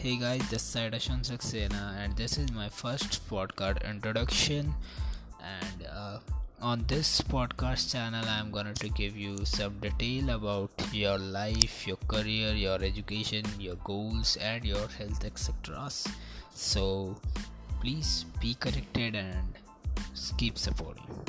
Hey guys, this is Ashwin Saxena, and this is my first podcast introduction. And uh, on this podcast channel, I'm gonna to give you some detail about your life, your career, your education, your goals, and your health, etc. So please be connected and keep supporting.